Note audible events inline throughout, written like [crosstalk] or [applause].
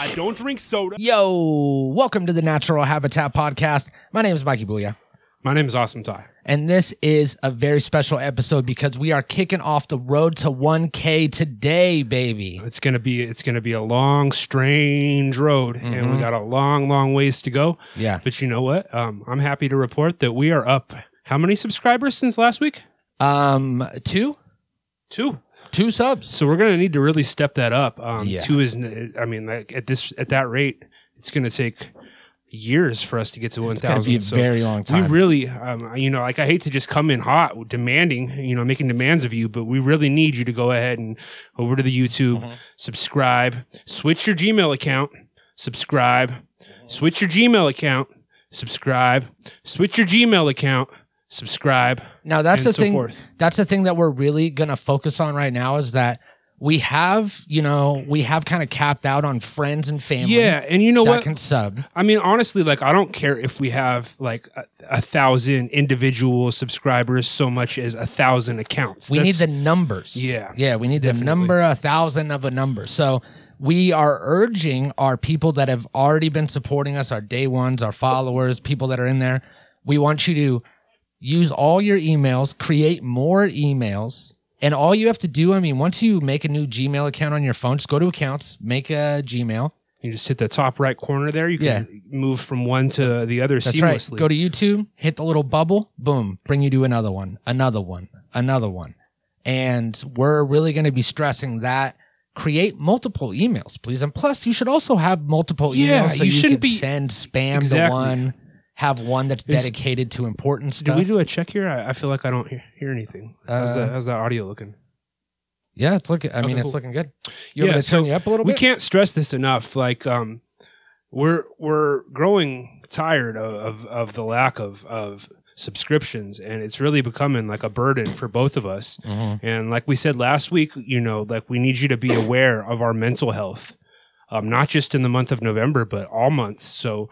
I don't drink soda. Yo, welcome to the Natural Habitat Podcast. My name is Mikey Booyah. My name is Awesome Ty. And this is a very special episode because we are kicking off the road to 1K today, baby. It's gonna be it's gonna be a long, strange road, and we got a long, long ways to go. Yeah. But you know what? Um, I'm happy to report that we are up. How many subscribers since last week? Um, two, Two. Two subs. So we're gonna need to really step that up. Um, Yeah. Two is, I mean, like at this at that rate, it's gonna take years for us to get to one It's gonna be a thousand. very long time. We really, um, you know, like I hate to just come in hot, demanding, you know, making demands of you, but we really need you to go ahead and over to the YouTube, Mm-hmm. subscribe, switch your Gmail account, subscribe, switch your Gmail account, subscribe, switch your Gmail account, subscribe. Now that's the so thing. forth. That's the thing that we're really gonna focus on right now is that we have, you know, we have kind of capped out on friends and family. Yeah, and you know that what? can sub. I mean, honestly, like I don't care if we have like a, a thousand individual subscribers so much as a thousand accounts. We need the numbers. Yeah, Yeah, we need the number, a thousand of a number. So we are urging our people that have already been supporting us, our day ones, our followers, people that are in there. We want you to use all your emails, create more emails. And all you have to do, I mean, once you make a new Gmail account on your phone, just go to accounts, make a Gmail. You just hit the top right corner there. You can move from one to the other That's seamlessly. right. Go to YouTube, hit the little bubble, boom, bring you to another one, another one, another one. And we're really going to be stressing that create multiple emails, please. And plus, you should also have multiple emails. Yeah, so you you, shouldn't can be- send spam Exactly. to one, have one that's Is- dedicated to important Did stuff. we do a check here? I, I feel like I don't hear, hear anything. How's, Uh, that, how's that audio looking? yeah, it's looking. I mean, it's cool. looking good. You Yeah, me to so turn you up a little We bit? can't stress this enough. Like, um, we're we're growing tired of of, of the lack of of subscriptions, and it's really becoming like a burden for both of us. Mhm. And like we said last week, you know, like we need you to be aware of our mental health, um, not just in the month of November, but all months. So,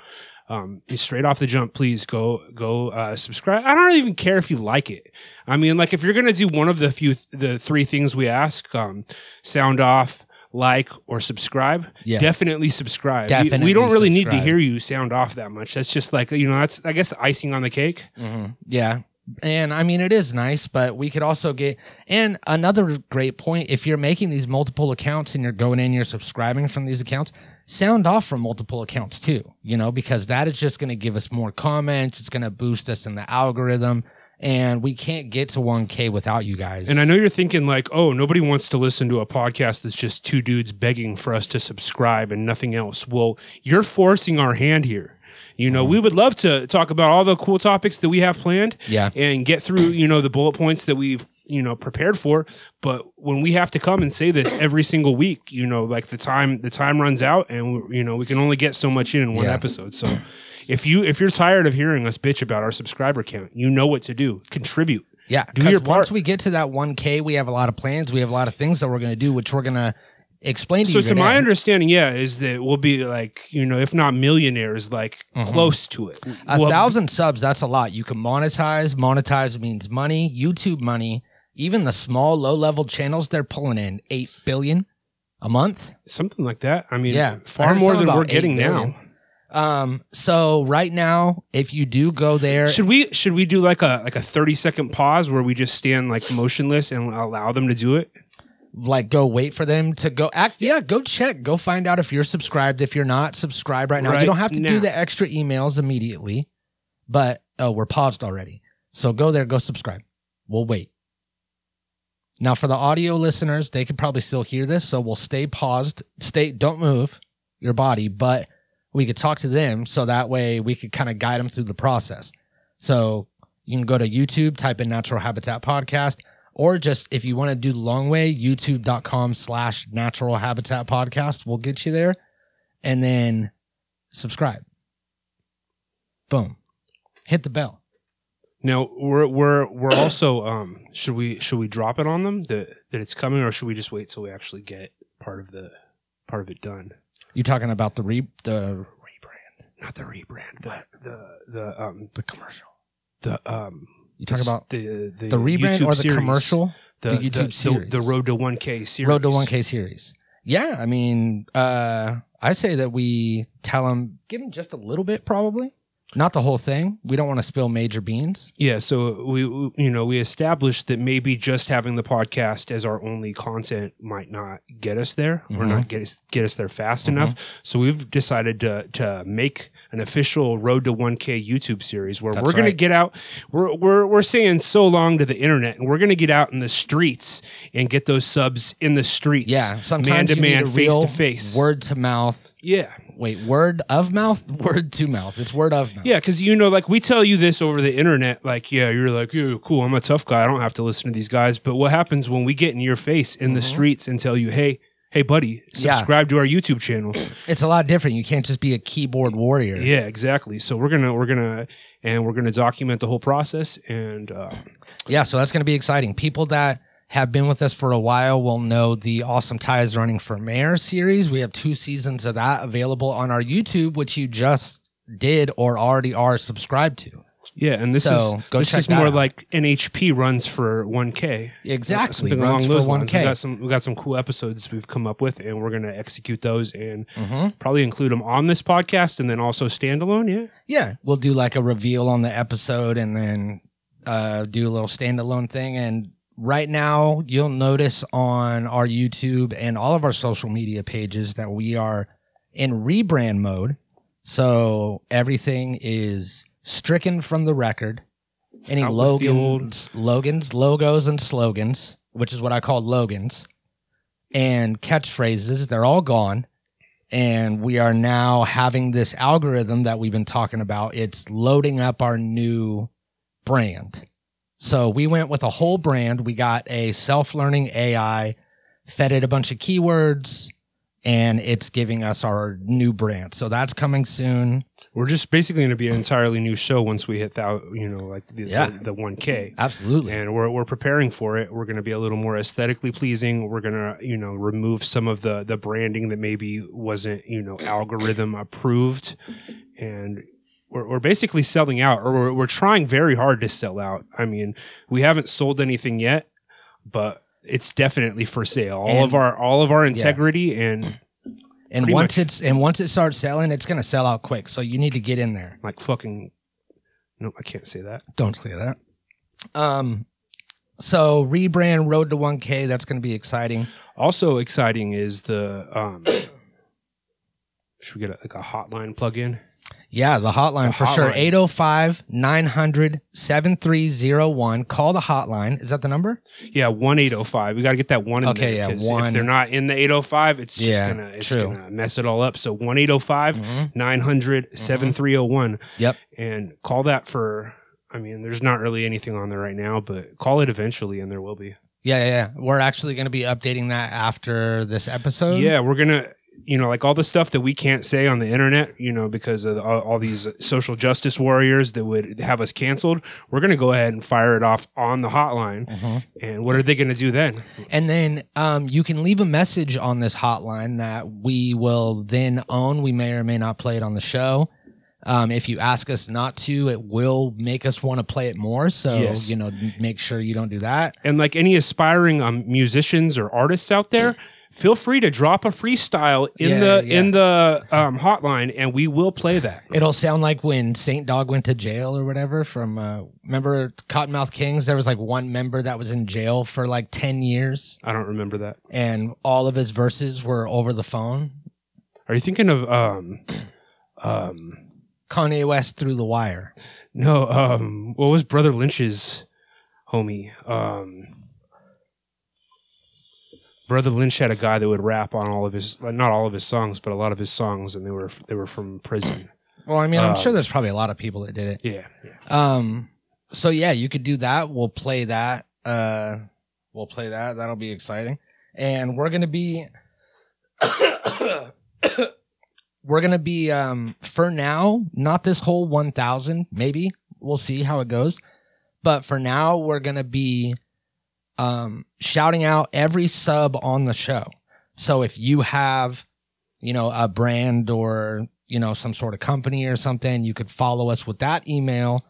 um, straight off the jump, please go go uh, subscribe. I don't even care if you like it. I mean, like if you're gonna do one of the few the three things we ask, um, sound off. Like or subscribe, Yeah. definitely subscribe. We- we, don't really need to hear you sound off that much. That's just like you know, that's I guess icing on the cake. hmm Yeah. And I mean, it is nice, but we could also get, and another great point if you're making these multiple accounts and you're going in, you're subscribing from these accounts, sound off from multiple accounts too, you know, because that is just going to give us more comments. It's going to boost us in the algorithm. And we can't get to 1K without you guys. And I know you're thinking like, oh, nobody wants to listen to a podcast that's just two dudes begging for us to subscribe and nothing else. Well, you're forcing our hand here. You know, mm. we would love to talk about all the cool topics that we have planned Yeah. and get through, you know, the bullet points that we've, you know, prepared for. But when we have to come and say this every single week, you know, like the time the time runs out and you know, we can only get so much in in one Yeah. episode. So if you if you're tired of hearing us bitch about our subscriber count, you know what to do. Contribute. Yeah, Do because your part. once we get to that 1K, we have a lot of plans. We have a lot of things that we're going to do, which we're going to explain to So you. to my understanding, yeah, is that we'll be like, you know, if not millionaires, like close to it. Mm-hmm. A We'll- thousand subs, that's a lot. You can monetize. Monetize means money, YouTube money. Even the small, low level channels, they're pulling in 8 billion a month. something like that. I mean, Yeah, far more than we're getting billion. now. Um, so right now, if you do go there, Should we should we do like a like a 30 second pause where we just stand like motionless and allow them to do it? Like go wait for them to go act, yeah, go check, go find out if you're subscribed. If you're not subscribed right now, Right you don't have to now. do the extra emails immediately, but oh, we're paused already. So go there, go subscribe. We'll wait. Now for the audio listeners, they could probably still hear this, so we'll stay paused. Stay, don't move your body, but we could talk to them so that way we could kind of guide them through the process. So you can go to YouTube, type in Natural Habitat Podcast, or just if you want to do the long way, youtube.com slash natural habitat podcast We'll get you there. And then subscribe. Boom. Hit the bell. Now we're we're we're [coughs] also um should we should we drop it on them that that it's coming or should we just wait till we actually get part of the part of it done? You talking about the re the rebrand, Not the rebrand, but the the um the commercial. the um You talking about the the, the rebrand YouTube or the series. commercial? the, The YouTube the, the, series. the Road to 1K series. Road to 1K series. Yeah, I mean, uh, I say that we tell them, give them just a little bit, probably, not the whole thing. We don't want to spill major beans. Yeah, so we you know we established that maybe just having the podcast as our only content might not get us there or Mhm. not get us get us there fast Mhm. enough. So we've decided to to make an official Road to 1K YouTube series where That's we're going to get out. We're we're we're saying so long to the internet, and we're going to get out in the streets and get those subs in the streets. Yeah, sometimes man to man, face to face. word to mouth. Yeah, Wait, word of mouth, [laughs] word to mouth. It's word of mouth. Yeah, because you know, like we tell you this over the internet, like, yeah, you're like, yeah, cool, I'm a tough guy. I don't have to listen to these guys. But what happens when we get in your face in the mm-hmm. streets and tell you, hey, hey, buddy, subscribe to our YouTube channel? [clears throat] It's a lot different. You can't just be a keyboard warrior. yeah, exactly. So we're gonna, we're gonna, and we're gonna document the whole process. And uh, Yeah, so that's going to be exciting. People that have been with us for a while will know the Awesome Ty's Running for Mayor series. We have two seasons of that available on our YouTube, which you just did or already are subscribed to. Yeah, and this So, is this is more out. like NHP runs for 1K. Exactly. Something runs along for those lines. We got some, we got some cool episodes we've come up with, and we're gonna execute those and Mhm. probably include them on this podcast, and then also standalone. Yeah. Yeah, we'll do like a reveal on the episode and then uh, do a little standalone thing. And right now, you'll notice on our YouTube and all of our social media pages that we are in rebrand mode. So everything is stricken from the record. Any Out logans, logans, logos, and slogans, which is what I call logans, and catchphrases, they're all gone and we are now having this algorithm that we've been talking about. It's loading up our new brand. So we went with a whole brand. We got a self learning AI, fed it a bunch of keywords, and it's giving us our new brand. So that's coming soon. We're just basically going to be an entirely new show once we hit that, you know, like the, Yeah. the, the 1K. Absolutely. And we're, we're preparing for it. We're going to be a little more aesthetically pleasing. We're going to, you know, remove some of the, the branding that maybe wasn't, you know, algorithm approved. And we're, we're basically selling out, or we're, we're trying very hard to sell out. I mean, we haven't sold anything yet, but it's definitely for sale. All And- of our, all of our integrity and [clears throat] and once much. it's and once it starts selling, it's gonna sell out quick. So you need to get in there. like fucking, no, I can't say that. Don't say that. Um so rebrand road to 1K, that's gonna be exciting. Also exciting is the um [coughs] should we get a, like a hotline plug in? Yeah, the hotline The for sure. hotline. 805 900 7301. Call the hotline. Is that the number? Yeah, one eight oh five. We got to get that one. In Okay, there, yeah, one. If they're not in the eight oh five, it's Yeah, just gonna true. gonna mess it all up. So one eight oh five Mhm. nine hundred seven three oh one. Yep. And call that for. I mean, there's not really anything on there right now, but call it eventually, and there will be. Yeah, yeah, yeah. We're actually going to be updating that after this episode. Yeah, we're gonna, you know, like all the stuff that we can't say on the internet, you know, because of all, all these social justice warriors that would have us canceled. We're gonna go ahead and fire it off on the hotline. Mhm. And what are they gonna do then? And then um, you can leave a message on this hotline that we will then own. We may or may not play it on the show. Um, if you ask us not to, it will make us want to play it more. So, Yes. you know, make sure you don't do that. And like any aspiring um, musicians or artists out there, feel free to drop a freestyle in Yeah, the yeah. in the um, hotline, and we will play that. It'll sound like when Saint Dog went to jail or whatever from, uh, remember Kottonmouth Kings? There was like one member that was in jail for like 10 years I don't remember that. and all of his verses were over the phone. Are you thinking of um um Kanye West through the wire. no um what was Brotha Lynch's homie um. Brotha Lynch had a guy that would rap on all of his, not all of his songs, but a lot of his songs, and they were they were from prison. Well, I mean, I'm Um, sure there's probably a lot of people that did it. Yeah, yeah. Um, so yeah, you could do that. We'll play that. Uh, we'll play that. That'll be exciting. And we're gonna be, [coughs] we're gonna be, um, for now, not this whole 1,000. Maybe we'll see how it goes. But for now, we're gonna be, um, shouting out every sub on the show. So if you have, you know, a brand or you know some sort of company or something, you could follow us with that email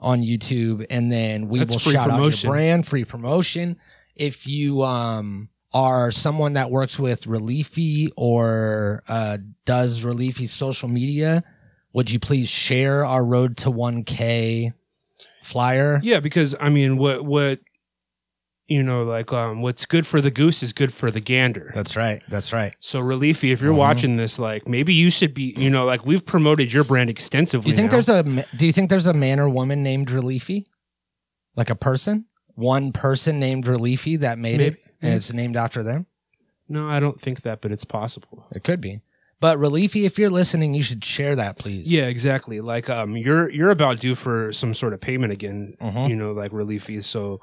on YouTube, and then we That's will shout promotion. out your brand, free promotion, if you um are someone that works with Reliefy or uh, does Reliefy social media, would you please share our Road to 1K flyer? Yeah, because I mean, what what you know, like um, what's good for the goose is good for the gander. That's right. That's right. So Reliefy, if you're Mhm. watching this, like maybe you should be, you know, like we've promoted your brand extensively. Do you think now. there's a Do you think there's a man or woman named Reliefy? Like a person, one person named Reliefy that made Maybe. it, and it's named after them. No, I don't think that, but it's possible. It could be. But Reliefy, if you're listening, you should share that, please. Yeah, exactly. Like um, you're you're about due for some sort of payment again. Mhm. You know, like Reliefy. So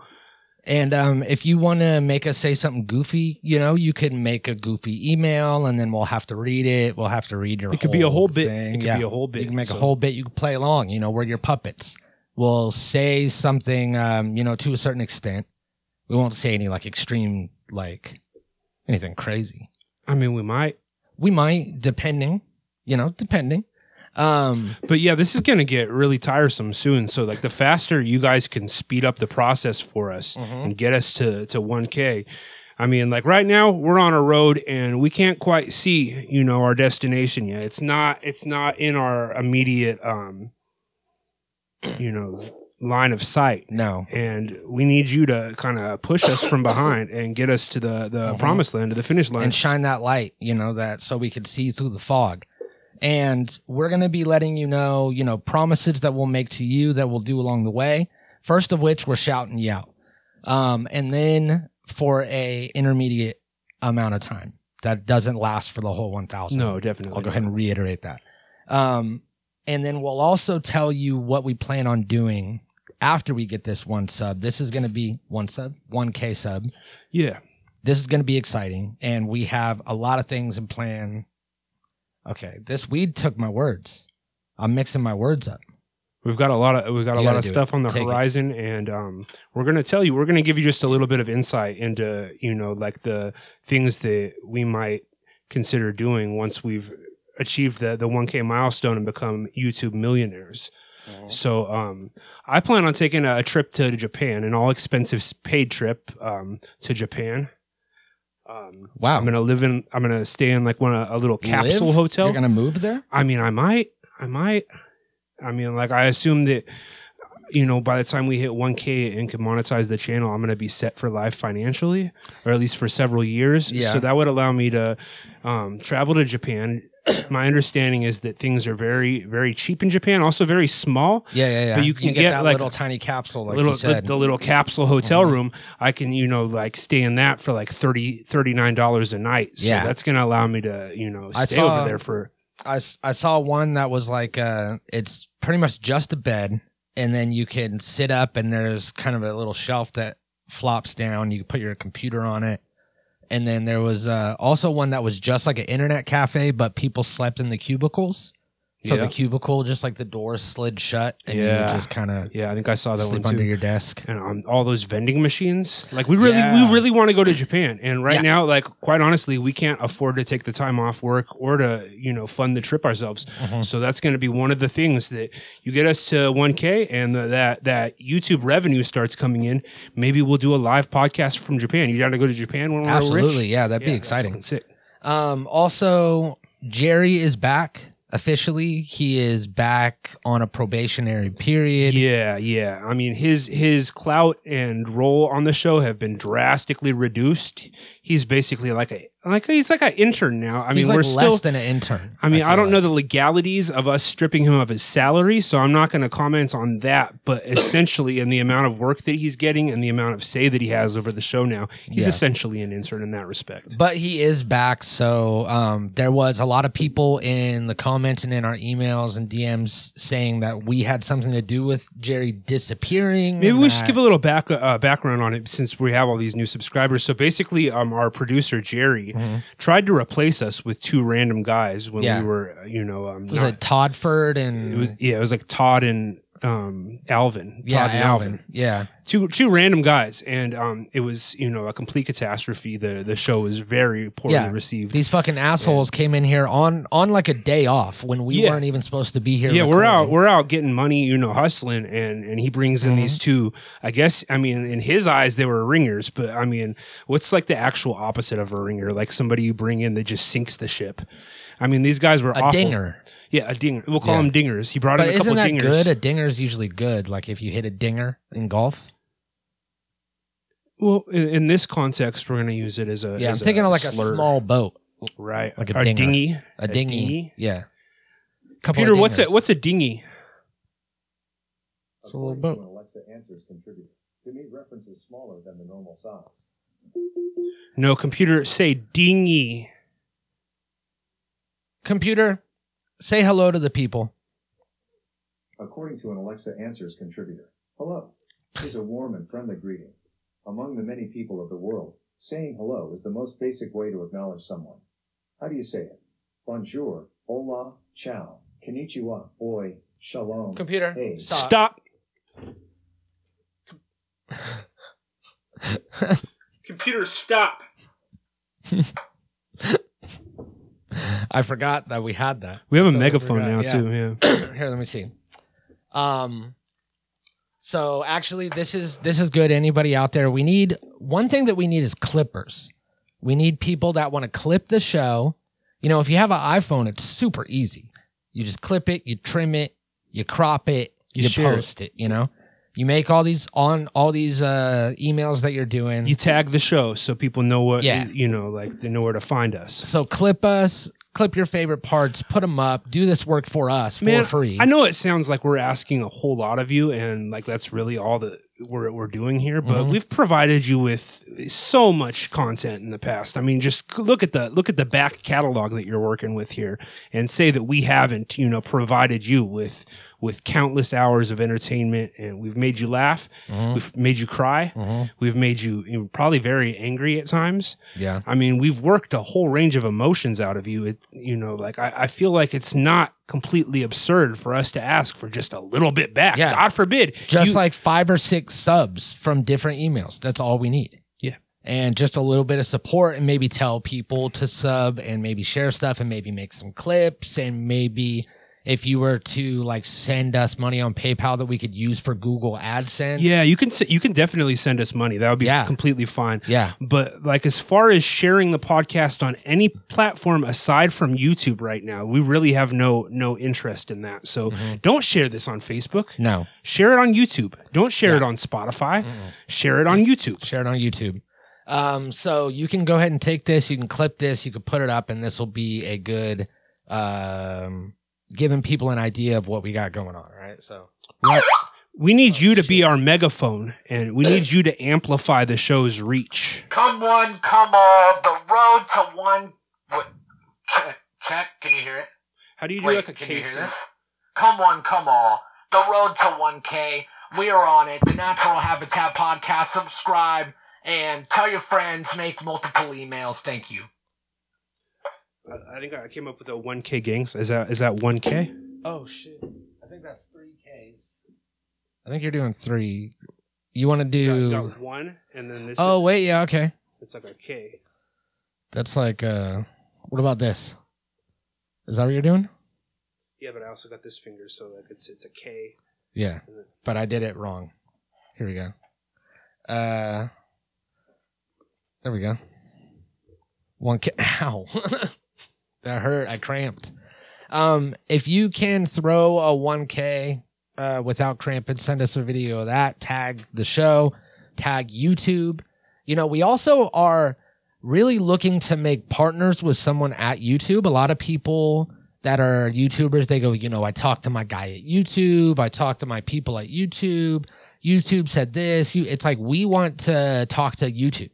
And um, if you want to make us say something goofy, you know, you can make a goofy email, and then we'll have to read it. We'll have to read your. it could be a whole bit. thing. It could yeah. be a whole bit. You can make So- a whole bit. You can play along. You know, we're your puppets. We'll say something, um, you know, to a certain extent. We won't say any like extreme, like anything crazy. I mean, we might. We might, depending, you know, depending. Um, But yeah, this is going to get really tiresome soon. So like the faster you guys can speed up the process for us Mhm. and get us to to 1k. I mean, like right now we're on a road and we can't quite see, you know, our destination yet. It's not it's not in our immediate um you know, line of sight. no, And we need you to kind of push us from behind and get us to the the Mhm. promised land, to the finish line. and shine that light, you know, that so we could see through the fog. And we're going to be letting you know, you know, promises that we'll make to you that we'll do along the way. First of which we're shouting you out. Um, and then for a intermediate amount of time that doesn't last for the whole 1000. no, definitely. I'll go ahead and reiterate that. Um, and then we'll also tell you what we plan on doing after we get this one sub. This is going to be one sub, 1K sub Yeah. this is going to be exciting and we have a lot of things in plan okay this weed took my words i'm mixing my words up We've got a lot of we've got a lot of stuff it. on the Take it. horizon, and um, we're gonna tell you. We're gonna give you just a little bit of insight into you know like the things that we might consider doing once we've achieved the the 1K milestone and become YouTube millionaires. So um, I plan on taking a, a trip to Japan, an all expenses paid trip um, to Japan. Um, wow I'm gonna live in. I'm gonna stay in like one a, a little capsule Live? hotel. you're gonna move there I mean, I might, I might. I mean, like, I assume that, you know, by the time we hit 1K and can monetize the channel, I'm going to be set for life financially, or at least for several years. Yeah. So that would allow me to um, travel to Japan. [clears throat] My understanding is that things are very, very cheap in Japan, also very small. yeah yeah yeah But you can get, get, that like, little tiny capsule like little you said the, the little capsule hotel Mhm. room i can you know like stay in that for like 30 39 dollars a night so Yeah. that's gonna allow me to you know stay saw- over there for I, I saw one that was like uh it's pretty much just a bed and then you can sit up and there's kind of a little shelf that flops down you can put your computer on it and then there was uh, also one that was just like an internet cafe but people slept in the cubicles so Yeah. the cubicle just like the door slid shut and you Yeah. would just kind of yeah i think i saw that sleep one under your desk and um, all those vending machines. Like we really, Yeah. we really want to go to Japan, and right now, like quite honestly, we can't afford to take the time off work or to you know fund the trip ourselves. Mhm. So that's going to be one of the things that you get us to 1K, and the, that that YouTube revenue starts coming in. Maybe we'll do a live podcast from Japan. You got to go to Japan when we're absolutely rich? yeah that'd be exciting Sick. Um, also, Jerry is back officially. He is back on a probationary period. Yeah, yeah. I mean, his his clout and role on the show have been drastically reduced. He's basically like a like he's like an intern now. I He's mean, like we're less still. than an intern. I mean, I, feel don't know the legalities of us stripping him of his salary, so I'm not going to comment on that. But essentially, in the amount of work that he's getting and the amount of say that he has over the show now, he's Yeah. essentially an intern in that respect. But he is back, so um, there was a lot of people in the comments and in our emails and DMs saying that we had something to do with Jerry disappearing. Maybe we should give a little back uh, background on it since we have all these new subscribers. So basically, um, our producer Jerry Mhm. tried to replace us with two random guys when Yeah. we were, you know, um, Was not- it Toddford and it was yeah, it was like Todd and um, Alvin. Yeah, Todd and Alvin. Yeah. two two random guys, and um, it was you know a complete catastrophe. The the show was very poorly Yeah. received. These fucking assholes came in here on on like a day off when we Yeah. weren't even supposed to be here. yeah, we're out recording. we're out getting money, you know, hustling, and and he brings in Mm-hmm. these two. I guess I mean in his eyes they were ringers, but I mean what's like the actual opposite of a ringer? Like somebody you bring in that just sinks the ship. I mean these guys were a awful. dinger. Yeah, a dinger. We'll call Yeah. them dingers. He brought But in a couple isn't that dingers. good? A dinger's usually good. Like if you hit a dinger in golf. Well, in, in this context, we're going to use it as a Yeah, I'm as thinking of like slur. a small boat, right, like a Or dinger. dinghy. a dinghy. Yeah. Couple Peter, what's a dingers. what's a dinghy? It's a little boat. Alexa Answers contributor, to me reference is smaller than the normal size. No, computer, say dinghy. Computer, say hello to the people. According to an Alexa Answers contributor, hello is a warm and friendly greeting. Among the many people of the world, saying hello is the most basic way to acknowledge someone. How do you say it? Bonjour, hola, ciao, konnichiwa, oi, shalom, Computer, hey. Stop. Stop. [laughs] computer, stop. [laughs] [laughs] I forgot that we had that. We have a So megaphone now yeah. too. Yeah. [clears throat] Here, let me see. Um, so actually, this is this is good. Anybody out there? We need one thing that we need is clippers. We need people that want to clip the show. You know, if you have an iPhone, it's super easy. You just clip it, you trim it, you crop it, You you, share it. post it. You know, you make all these on all these uh, emails that you're doing. You tag the show so people know what. Yeah. You know, like they know where to find us. so clip us, clip your favorite parts, put them up, do this work for us Man, for free. I know it sounds like we're asking a whole lot of you, and like that's really all that we're we're doing here. But Mhm. we've provided you with so much content in the past. I mean, just look at the look at the back catalog that you're working with here, and say that we haven't, you know, provided you with with countless hours of entertainment, and we've made you laugh, Mhm. we've made you cry, Mhm. we've made you, you know, probably very angry at times. Yeah. I mean, we've worked a whole range of emotions out of you. It, you know, like I, I feel like it's not completely absurd for us to ask for just a little bit back. Yeah. God forbid. just you- like five or six subs from different emails. That's all we need. Yeah. And just a little bit of support and maybe tell people to sub and maybe share stuff and maybe make some clips and maybe if you were to like send us money on PayPal that we could use for Google AdSense. yeah, you can you can definitely send us money. That would be Yeah. completely fine. Yeah. But like as far as sharing the podcast on any platform aside from YouTube right now, we really have no no interest in that. So Mm-hmm. don't share this on Facebook. No. Share it on YouTube. Don't share it on Spotify. Share it on YouTube. Share it on YouTube. Um, so you can go ahead and take this, you can clip this, you can put it up, and this will be a good um giving people an idea of what we got going on, right? So Right. We need Oh, you to be our megaphone and we need you to amplify the show's reach. Come one, come all, the road to one. What? Check, check. Can you hear it? How do you do Wait, like a can case? Come one, come all, the road to 1K. We are on it. The Natural Habitat Podcast. Subscribe and tell your friends. Make multiple emails. Thank you. I I think I came up with a 1K gangs. Is that is that 1K? Oh shit. I think that's three Ks. I think you're doing three. You want to You do got, you got one and then this Oh is, wait, yeah, okay. it's like a K. That's like uh what about this? Is that what you're doing? Yeah, but I also got this finger so like it's it's a K. Yeah. But I did it wrong. Here we go. Uh there we go. One K [laughs] ow. [laughs] that hurt. I cramped. Um if you can throw a 1K uh without cramping, send us a video of that. Tag the show, tag YouTube. You know, we also are really looking to make partners with someone at YouTube. A lot of people that are YouTubers, they go, you know, I talked to my guy at YouTube, I talked to my people at YouTube. YouTube said this. You, it's like we want to talk to YouTube.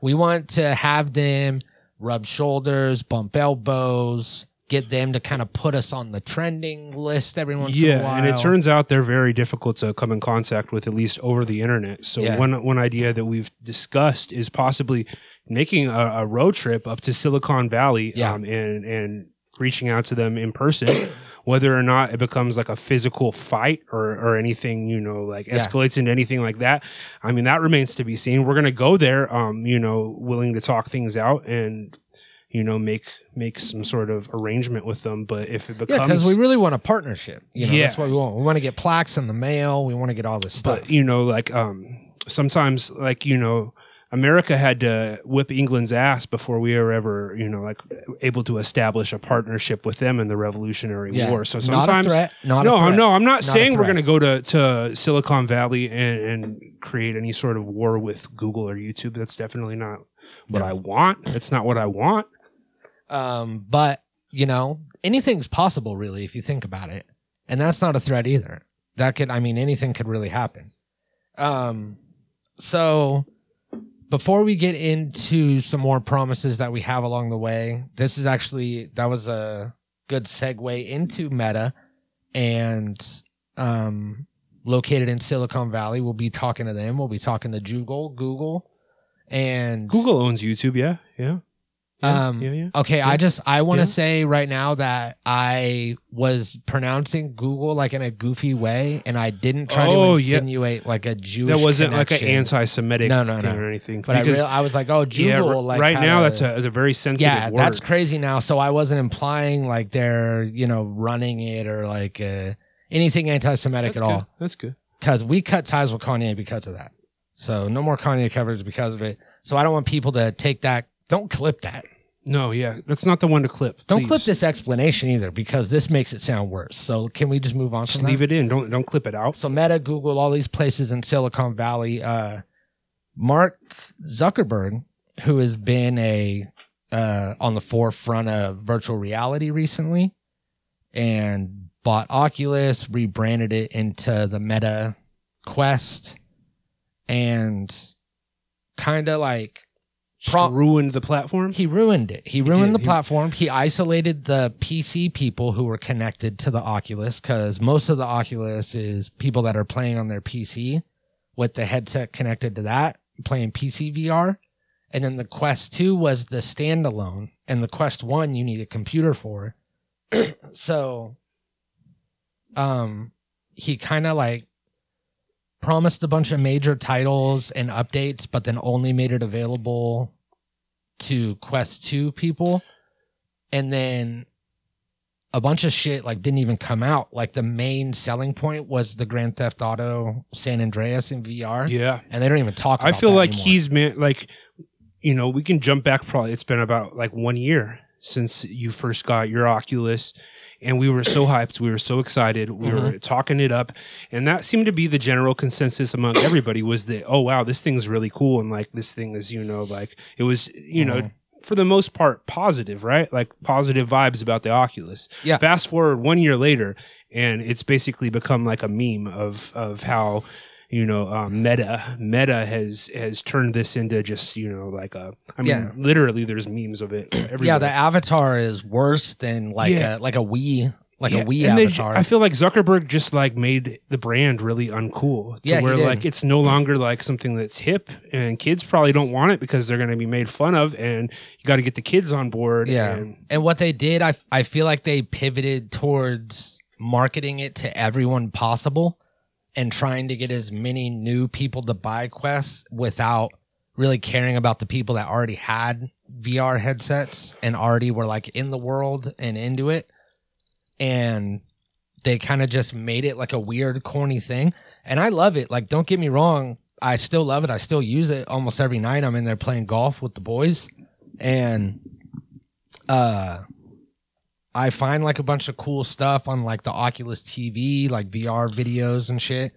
We want to have them rub shoulders, bump elbows, get them to kind of put us on the trending list every once in a Yeah, while. and it turns out they're very difficult to come in contact with, at least over the internet. So Yeah. one one idea that we've discussed is possibly making a, a road trip up to Silicon Valley, Yeah. um, and and reaching out to them in person. [coughs] Whether or not it becomes like a physical fight or, or anything, you know, like Yeah. escalates into anything like that. I mean, that remains to be seen. We're going to go there, um, you know, willing to talk things out and, you know, make, make some sort of arrangement with them. But if it becomes. Yeah, because we really want a partnership. You know, Yeah. that's what we want. We want to get plaques in the mail. We want to get all this stuff. but you know like um sometimes like you know america had to whip england's ass before we were ever you know like able to establish a partnership with them in the revolutionary yeah. war so not sometimes a threat. Not no, a threat. no, I'm not, Not saying we're going to go to, to Silicon Valley and, and create any sort of war with Google or YouTube. That's definitely not what No. I want. It's not what I want. Um, but you know, anything's possible really if you think about it. And that's not a threat either. That could I mean anything could really happen. Um so before we get into some more promises that we have along the way, this is actually that was a good segue into Meta and um located in Silicon Valley. We'll be talking to them. We'll be talking to Google, Google and Google owns YouTube. Yeah. Yeah. Yeah, Um, yeah, yeah. Okay, I just I want to say right now that I was pronouncing Google like in a goofy way, and I didn't try Oh, to insinuate like a Jewish. That wasn't like an anti-Semitic No, no, thing no. or anything. But I, because real, I was like, oh, Google. yeah, like right now a- that's a, a very sensitive yeah, word. that's crazy now. So I wasn't implying like they're you know running it or like uh, anything anti-Semitic That's at good. all. That's good. because we cut ties with Kanye because of that. So no more Kanye coverage because of it. So I don't want people to take that. Don't clip that. No, yeah, that's not the one to clip. Don't please. clip this explanation either because this makes it sound worse. So can we just move on? Just leave that? it in. Don't don't clip it out. So Meta, Google, all these places in Silicon Valley. Uh, Mark Zuckerberg, who has been a uh, on the forefront of virtual reality recently, and bought Oculus, rebranded it into the Meta Quest, and kind of like Pro- ruined the platform. he ruined it. He ruined did. the He- platform. He isolated the PC people who were connected to the Oculus because most of the Oculus is people that are playing on their PC with the headset connected to that, playing PC VR. And then the Quest 2 was the standalone, and the Quest 1 you need a computer for. [clears throat] so um he kind of like promised a bunch of major titles and updates, but then only made it available to Quest 2 people. And then a bunch of shit like didn't even come out. Like the main selling point was the Grand Theft Auto San Andreas in VR. yeah, And they don't even talk about I feel like anymore. he's man. Like, you know, we can jump back. Probably it's been about like one year since you first got your Oculus. And we were so hyped. We were so excited. We were Mm-hmm. talking it up. And that seemed to be the general consensus among everybody was that, oh, wow, this thing's really cool. And like, this thing is, you know, like, it was, you know, Mhm. for the most part, positive, right? Like, positive vibes about the Oculus. Yeah. Fast forward one year later, and it's basically become like a meme of, of how, you know, um, Meta Meta has has turned this into just you know like a. I mean, Yeah. literally, there's memes of it. [clears throat] Everywhere. yeah, the avatar is worse than like Yeah. a like a Wii like Yeah, a Wii and they- avatar. I feel like Zuckerberg just like made the brand really uncool. To Yeah, he where like it's no longer like something that's hip, and kids probably don't want it because they're going to be made fun of, and you got to get the kids on board. Yeah. and- And what they did, I I feel like they pivoted towards marketing it to everyone possible and trying to get as many new people to buy quests without really caring about the people that already had VR headsets and already were like in the world and into it. And they kind of just made it like a weird, corny thing. And I love it. Like, don't get me wrong. I still love it. I still use it almost every night. I'm in there playing golf with the boys. And uh I find like a bunch of cool stuff on like the Oculus TV, like VR videos and shit.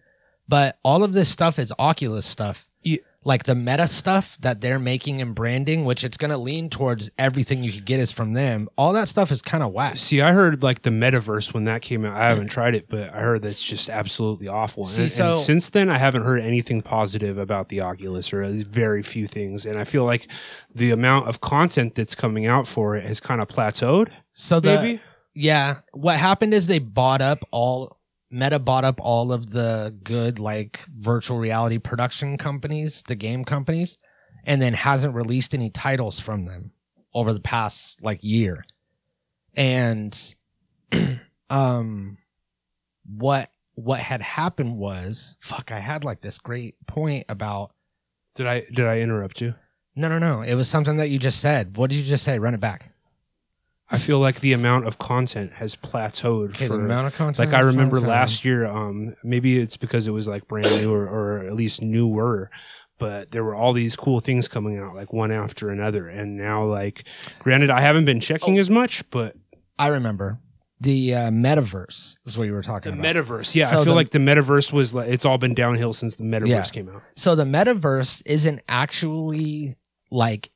But all of this stuff is Oculus stuff. Yeah. Like the meta stuff that they're making and branding, which it's going to lean towards everything you could get is from them. All that stuff is kind of whack. See, I heard like the metaverse when that came out. I haven't tried it, but I heard that's just absolutely awful. See, and, so- and since then, I haven't heard anything positive about the Oculus, or very few things. And I feel like the amount of content that's coming out for it has kind of plateaued. So the Maybe. yeah, what happened is they bought up all Meta bought up all of the good like virtual reality production companies, the game companies, and then hasn't released any titles from them over the past like year. and [clears throat] um what what had happened was fuck i had like this great point about Did I did I interrupt you? no no no it was something that you just said what did you just say run it back I feel like the amount of content has plateaued okay for the amount of content like I remember last year. Um, maybe it's because it was like brand new or, or at least newer, but there were all these cool things coming out like one after another. And now, like, granted, I haven't been checking Oh. as much, but i remember the uh, metaverse is what you were the talking about metaverse, yeah, So I feel the- like the metaverse was like it's all been downhill since the metaverse Yeah. came out. so the metaverse isn't actually like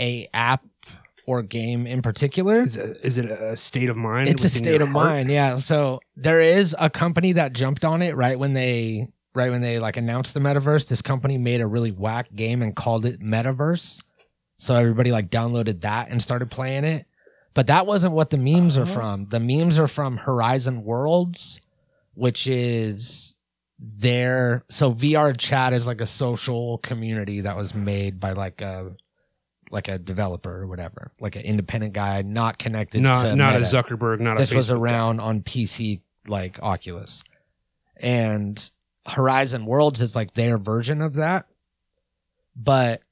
a app or game in particular Is it, is it a state of mind? it's a state of heart? mind yeah so there is a company that jumped on it right when they right when they like announced the metaverse this company made a really whack game and called it metaverse so everybody like downloaded that and started playing it but that wasn't what the memes are Uh-huh. from the memes are from horizon worlds which is their so VRChat is like a social community that was made by like a like a developer or whatever like an independent guy not connected Not to not a Zuckerberg, not this a was guy. around on PC like Oculus. And Horizon Worlds is like their version of that. But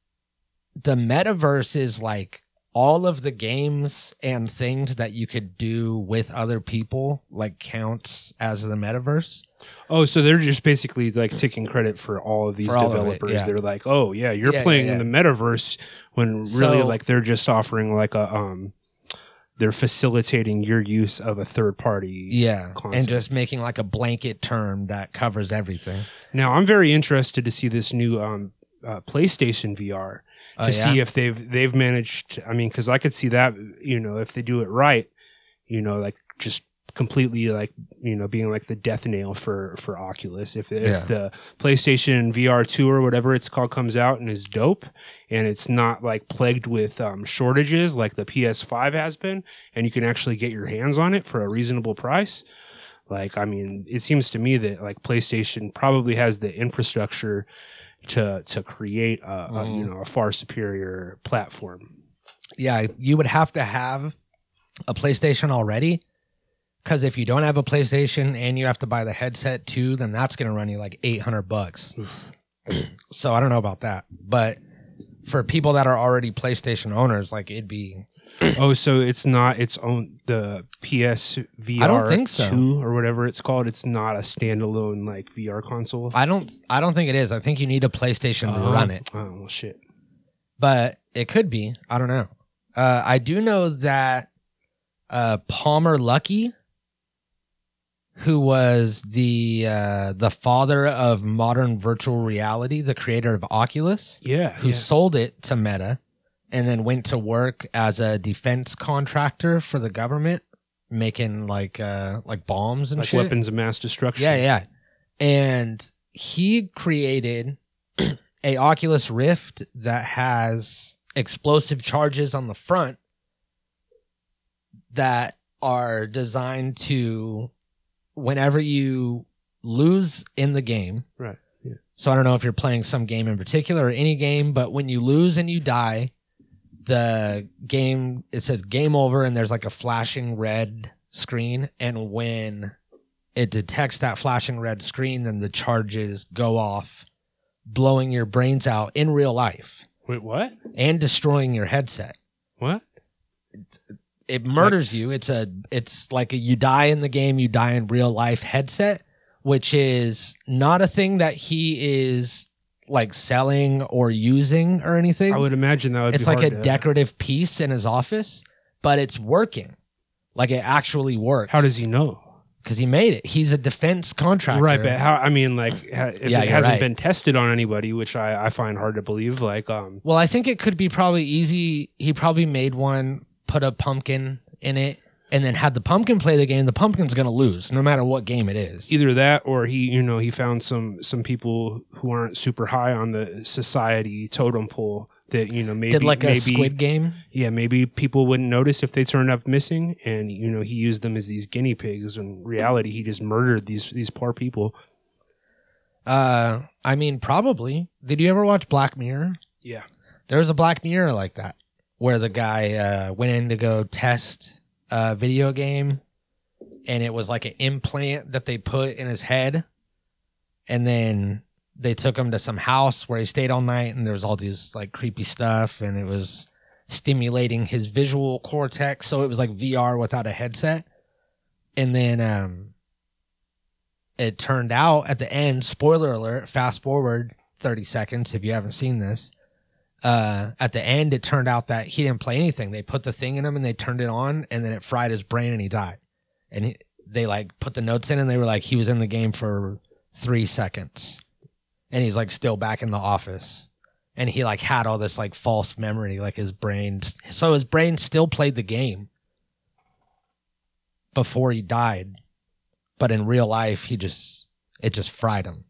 the metaverse is like all of the games and things that you could do with other people like counts as the metaverse. Oh, so they're just basically like taking credit for all of these all of it, developers. yeah. They're like, "Oh, yeah, you're yeah, playing yeah. in the metaverse," when really, So- like, they're just offering like a um, they're facilitating your use of a third party. Yeah. Concept. And just making like a blanket term that covers everything. Now, I'm very interested to see this new um, uh, PlayStation VR Oh, to yeah? see if they've they've managed. I mean, because I could see that you know if they do it right, you know, like just completely like you know being like the death nail for for Oculus. If, if Yeah. the PlayStation VR two or whatever it's called comes out and is dope, and it's not like plagued with um, shortages like the PS5 has been, and you can actually get your hands on it for a reasonable price. Like, I mean, it seems to me that like PlayStation probably has the infrastructure to to create a, a Mm. you know a far superior platform. yeah, you would have to have a PlayStation already. Because if you don't have a PlayStation and you have to buy the headset too, then that's going to run you like 800 bucks. so I don't know about that. But for people that are already PlayStation owners, like it'd be. [clears throat] oh, so it's not its own the PS VR I don't think so. two or whatever it's called. It's not a standalone like VR console. I don't. I don't think it is. I think you need a PlayStation to run it. Oh well, shit. but it could be. I don't know. Uh, I do know that uh, Palmer Luckey, who was the uh, the father of modern virtual reality, the creator of Oculus, Yeah, who yeah. sold it to Meta, and then went to work as a defense contractor for the government, making like uh, like bombs and like shit. weapons of mass destruction. Yeah, yeah. And he created a Oculus Rift that has explosive charges on the front that are designed to whenever you lose in the game. Right, yeah. So I don't know if you're playing some game in particular or any game, but when you lose and you die, the game it says game over and there's like a flashing red screen and when it detects that flashing red screen then the charges go off blowing your brains out in real life Wait, what? and destroying your headset What? it murders you it's a it's like a you die in the game you die in real life headset which is not a thing that he is like selling or using or anything I would imagine that would it's be like a to- decorative piece in his office but it's working like it actually works How does he know? because he made it he's a defense contractor Right, but how? I mean, like, if Yeah, it hasn't right. been tested on anybody, which I, I find hard to believe. Like, um, well i think it could be probably easy he probably made one put a pumpkin in it and then had the pumpkin play the game the pumpkin's gonna lose no matter what game it is either that or he, you know, he found some some people who aren't super high on the society totem pole that you know maybe did like a maybe squid game yeah maybe people wouldn't notice if they turned up missing, and you know he used them as these guinea pigs. In reality, he just murdered these these poor people. Uh, I mean, probably. Did you ever watch Black Mirror? Yeah, There was a Black Mirror like that, where the guy uh, went in to go test uh, video game, and it was like an implant that they put in his head, and then they took him to some house where he stayed all night, and there was all these like creepy stuff, and it was stimulating his visual cortex, so it was like VR without a headset, and then um, it turned out at the end. Spoiler alert! Fast forward thirty seconds if you haven't seen this uh, at the end, it turned out that he didn't play anything. They put the thing in him and they turned it on, and then it fried his brain and he died. And he, they like put the notes in and they were like, he was in the game for three seconds, and he's like still back in the office. And he like had all this like false memory, like his brain. So his brain still played the game before he died, but in real life, he just it just fried him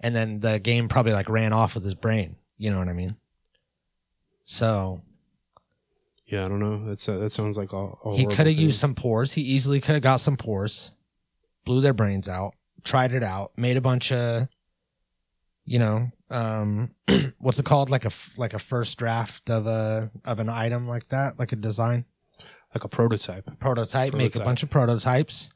and then the game probably like ran off with his brain. You know what I mean? So Yeah, I don't know. That's uh, that sounds like a, a he could have used some pores. He easily could have got some pores, blew their brains out, tried it out, made a bunch of, you know, um, [clears throat] what's it called? Like a like a first draft of a of an item like that, like a design like a prototype. prototype, make a bunch of prototypes,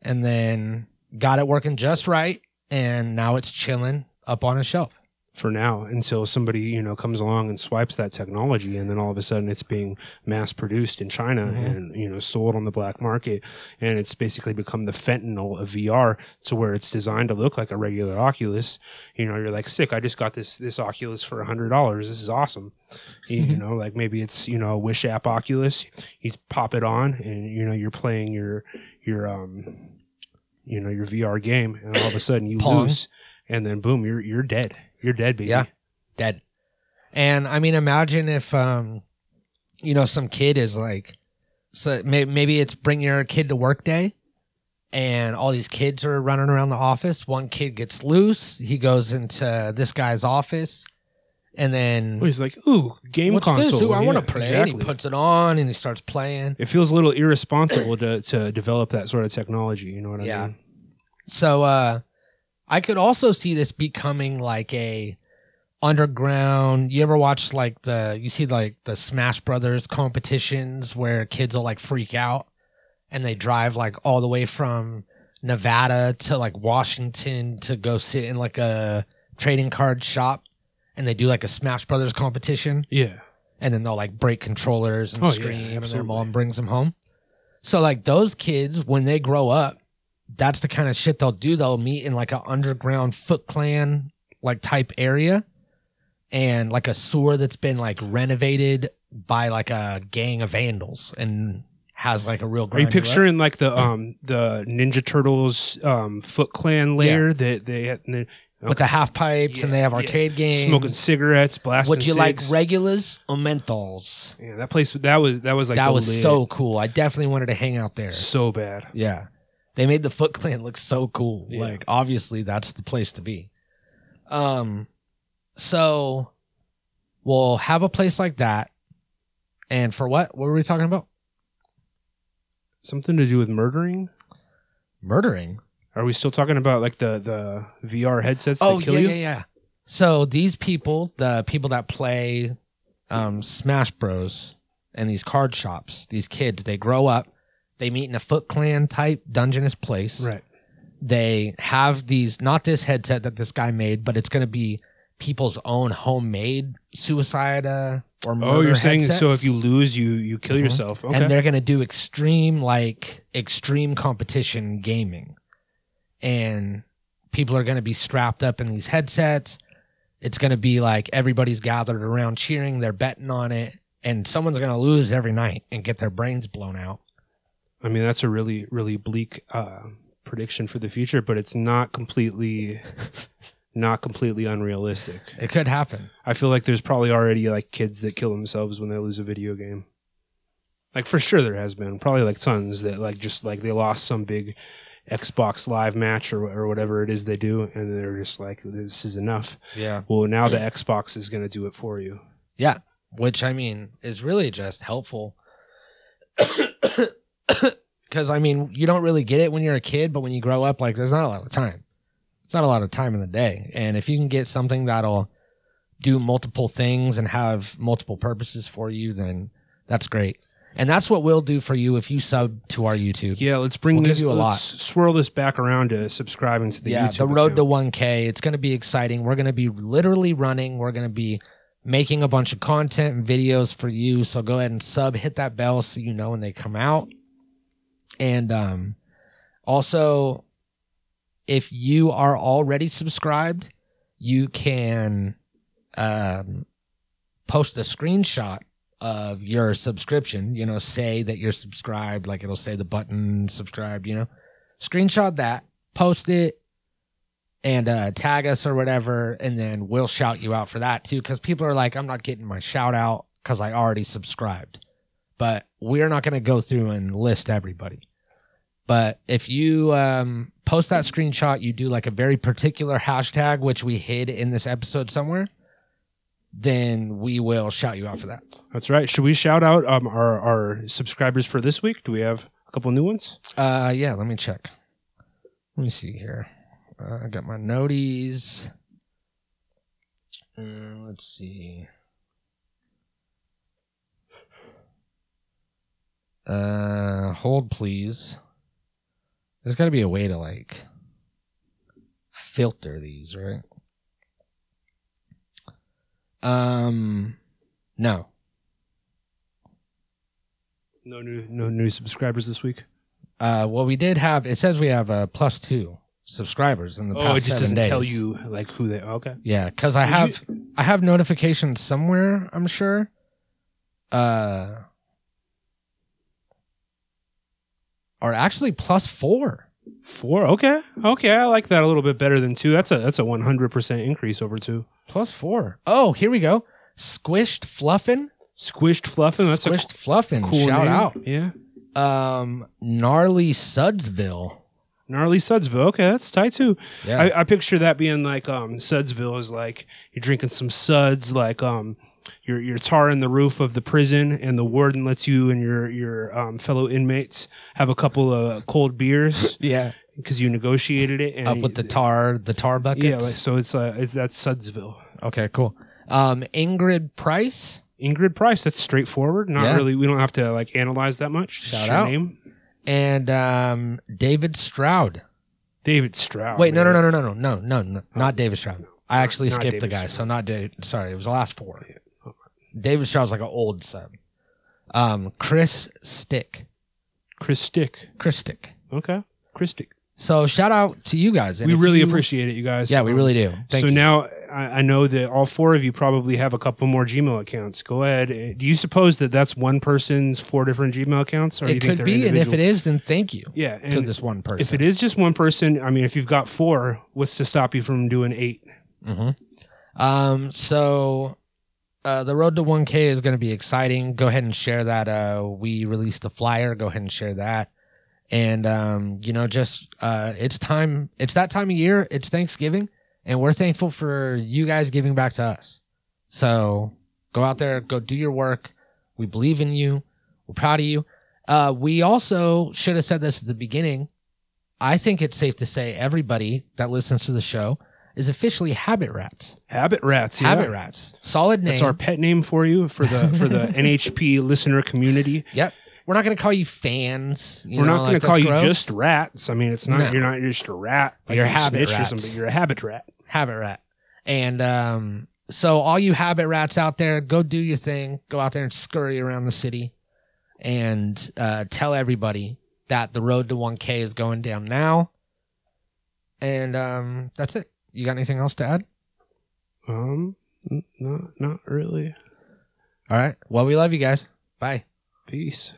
and then got it working just right, and now it's chilling up on a shelf. for now until somebody you know comes along and swipes that technology and then all of a sudden it's being mass produced in China Mhm. and you know sold on the black market and it's basically become the fentanyl of VR to where it's designed to look like a regular Oculus you know you're like sick I just got this this Oculus for a hundred dollars this is awesome you [laughs] know like maybe it's you know a Wish app Oculus you pop it on and you know you're playing your your um you know your VR game and all of a [coughs] sudden you Pong. lose and then boom you're you're dead you're dead baby Yeah. dead. And I mean, imagine if, um, you know, some kid is like, so may- maybe it's bring your kid to work day and all these kids are running around the office. One kid gets loose. He goes into this guy's office and then Well, he's like, ooh, game what's console. this? Ooh, I Yeah, want to play. And Exactly. he puts it on and he starts playing. it feels a little irresponsible to, to develop that sort of technology. You know what I Yeah. mean? So, uh, I could also see this becoming like a underground. You ever watch like the you see like the Smash Brothers competitions where kids will like freak out and they drive like all the way from Nevada to like Washington to go sit in like a trading card shop and they do like a Smash Brothers competition Yeah. and then they'll like break controllers and Oh, yeah, scream and their mom brings them home. So like those kids when they grow up, that's the kind of shit they'll do. They'll meet in like an underground Foot Clan like type area and like a sewer that's been like renovated by like a gang of vandals and has like a real Are you picturing like the um the Ninja Turtles um Foot Clan layer that they had they- with the half pipes and they have Yeah, yeah. arcade games. smoking cigarettes, blasting. Would you like regulars or menthols? Yeah, that place that was that was like that was so cool. I definitely wanted to hang out there. so bad. Yeah. They made the Foot Clan look so cool. Yeah. Like obviously that's the place to be. Um so we'll have a place like that. And for what? What were we talking about? Something to do with murdering. Murdering. Are we still talking about like the the VR headsets that Oh kill yeah, you? yeah, yeah. So these people, the people that play um Smash Bros and these card shops, these kids, they grow up, they meet in a Foot Clan type dungeonous place. Right. they have these not this headset that this guy made but it's going to be people's own homemade suicide uh, or murder Oh, you're saying so if you lose, you you kill Mhm. yourself. Okay. and they're going to do extreme like extreme competition gaming and people are going to be strapped up in these headsets it's going to be like everybody's gathered around cheering they're betting on it and someone's going to lose every night and get their brains blown out I mean, that's a really, really bleak uh, prediction for the future, but it's not completely, [laughs] not completely unrealistic. it could happen I feel like there's probably already like kids that kill themselves when they lose a video game. Like for sure, there has been probably like tons that like just like they lost some big Xbox Live match or or whatever it is they do, and they're just like, this is enough. yeah Well, now the [clears throat] Xbox is going to do it for you. Yeah, which I mean is really just helpful. [coughs] Because I mean, you don't really get it when you're a kid, but when you grow up, like there's not a lot of time. It's not a lot of time in the day, and if you can get something that'll do multiple things and have multiple purposes for you, then that's great. And that's what we'll do for you if you sub to our YouTube. Yeah, let's bring We'll give this. you a lot. swirl this back around to subscribing to the yeah, YouTube. the road to 1K. It's going to be exciting. We're going to be literally running. We're going to be making a bunch of content and videos for you. So go ahead and sub, hit that bell so you know when they come out. And um, also, if you are already subscribed, you can um, post a screenshot of your subscription. You know, say that you're subscribed, like it'll say the button subscribed, you know. Screenshot that, post it, and uh, tag us or whatever, and then we'll shout you out for that too. Because people are like, I'm not getting my shout out because I already subscribed. But we're not going to go through and list everybody. But if you um, post that screenshot, you do like a very particular hashtag, which we hid in this episode somewhere, then we will shout you out for that. That's right. Should we shout out um, our our subscribers for this week? Do we have a couple new ones? Uh, yeah, let me check. Let me see here. Uh, I got my noties. Uh, let's see. Uh, hold please. There's got to be a way to like filter these, right? Um, no. No new no new subscribers this week. Uh, well, we did have. It says we have uh, plus two subscribers in the past Oh, it just doesn't days. tell you like who they. Are. Okay. Yeah, because I Did have I have notifications somewhere. I'm sure. Uh, or actually plus four. Four. Okay. Okay. I like that a little bit better than two. That's a that's a one hundred percent increase over two. Plus four. Oh, here we go. Squished Fluffin. Squished fluffing. That's Squished a Fluffin. cool Shout name. out. Yeah. Um, gnarly Sudsville. Gnarly Sudsville. Okay, that's tight too. Yeah. I, I picture that being like um Sudsville is like you're drinking some suds, like um you're you're tarring the roof of the prison, and the warden lets you and your your um, fellow inmates have a couple of cold beers [laughs] yeah. because you negotiated it. And Up with the tar, the tar buckets. yeah, like, so it's uh it's that's Sudsville. okay, cool. Um, Ingrid Price. Ingrid Price. That's straightforward. Not Yeah. really. We don't have to like analyze that much. Shout your out. Name. and um, David Stroud. David Stroud. Wait, no, no, no, no, no, no, no, no, not David Stroud. I actually not skipped the David guy, Stroud. so not David. Sorry, it was the last four. David Stroud's like an old sub. Um, Chris Stick, Chris Stick. Chris Stick. Okay, Chris Stick. So shout out to you guys. And we really you- appreciate it, you guys. Yeah, we Um, really do. Thank so you. now I, I know that all four of you probably have a couple more Gmail accounts. Go ahead. Uh, Do you suppose that that's one person's four different Gmail accounts? Or it could be, and if it is, then thank you yeah, to this one person. if it is just one person, I mean, if you've got four, what's to stop you from doing eight? Um, so uh, the road to 1K is going to be exciting. Go ahead and share that. Uh, we released a flyer. Go ahead and share that. And um, you know, just uh, it's time. It's that time of year. It's Thanksgiving, and we're thankful for you guys giving back to us. So go out there, go do your work. We believe in you. We're proud of you. Uh, we also should have said this at the beginning. I think it's safe to say everybody that listens to the show is officially habit rats. Habit rats. Yeah. Habit rats. Solid name. That's our pet name for you for the for the [laughs] NHP listener community. Yep. We're not going to call you fans. you We're know, not going like, to call you gross. just rats. I mean, it's not No. you're not just a rat. You're you habit snitch or rats. something. You're a habit rat. habit rat. And um, so, all you habit rats out there, go do your thing. Go out there and scurry around the city and uh, tell everybody that the road to 1K is going down now. And um, that's it. You got anything else to add? Um, n- not not really. All right. Well, we love you guys. Bye. Peace.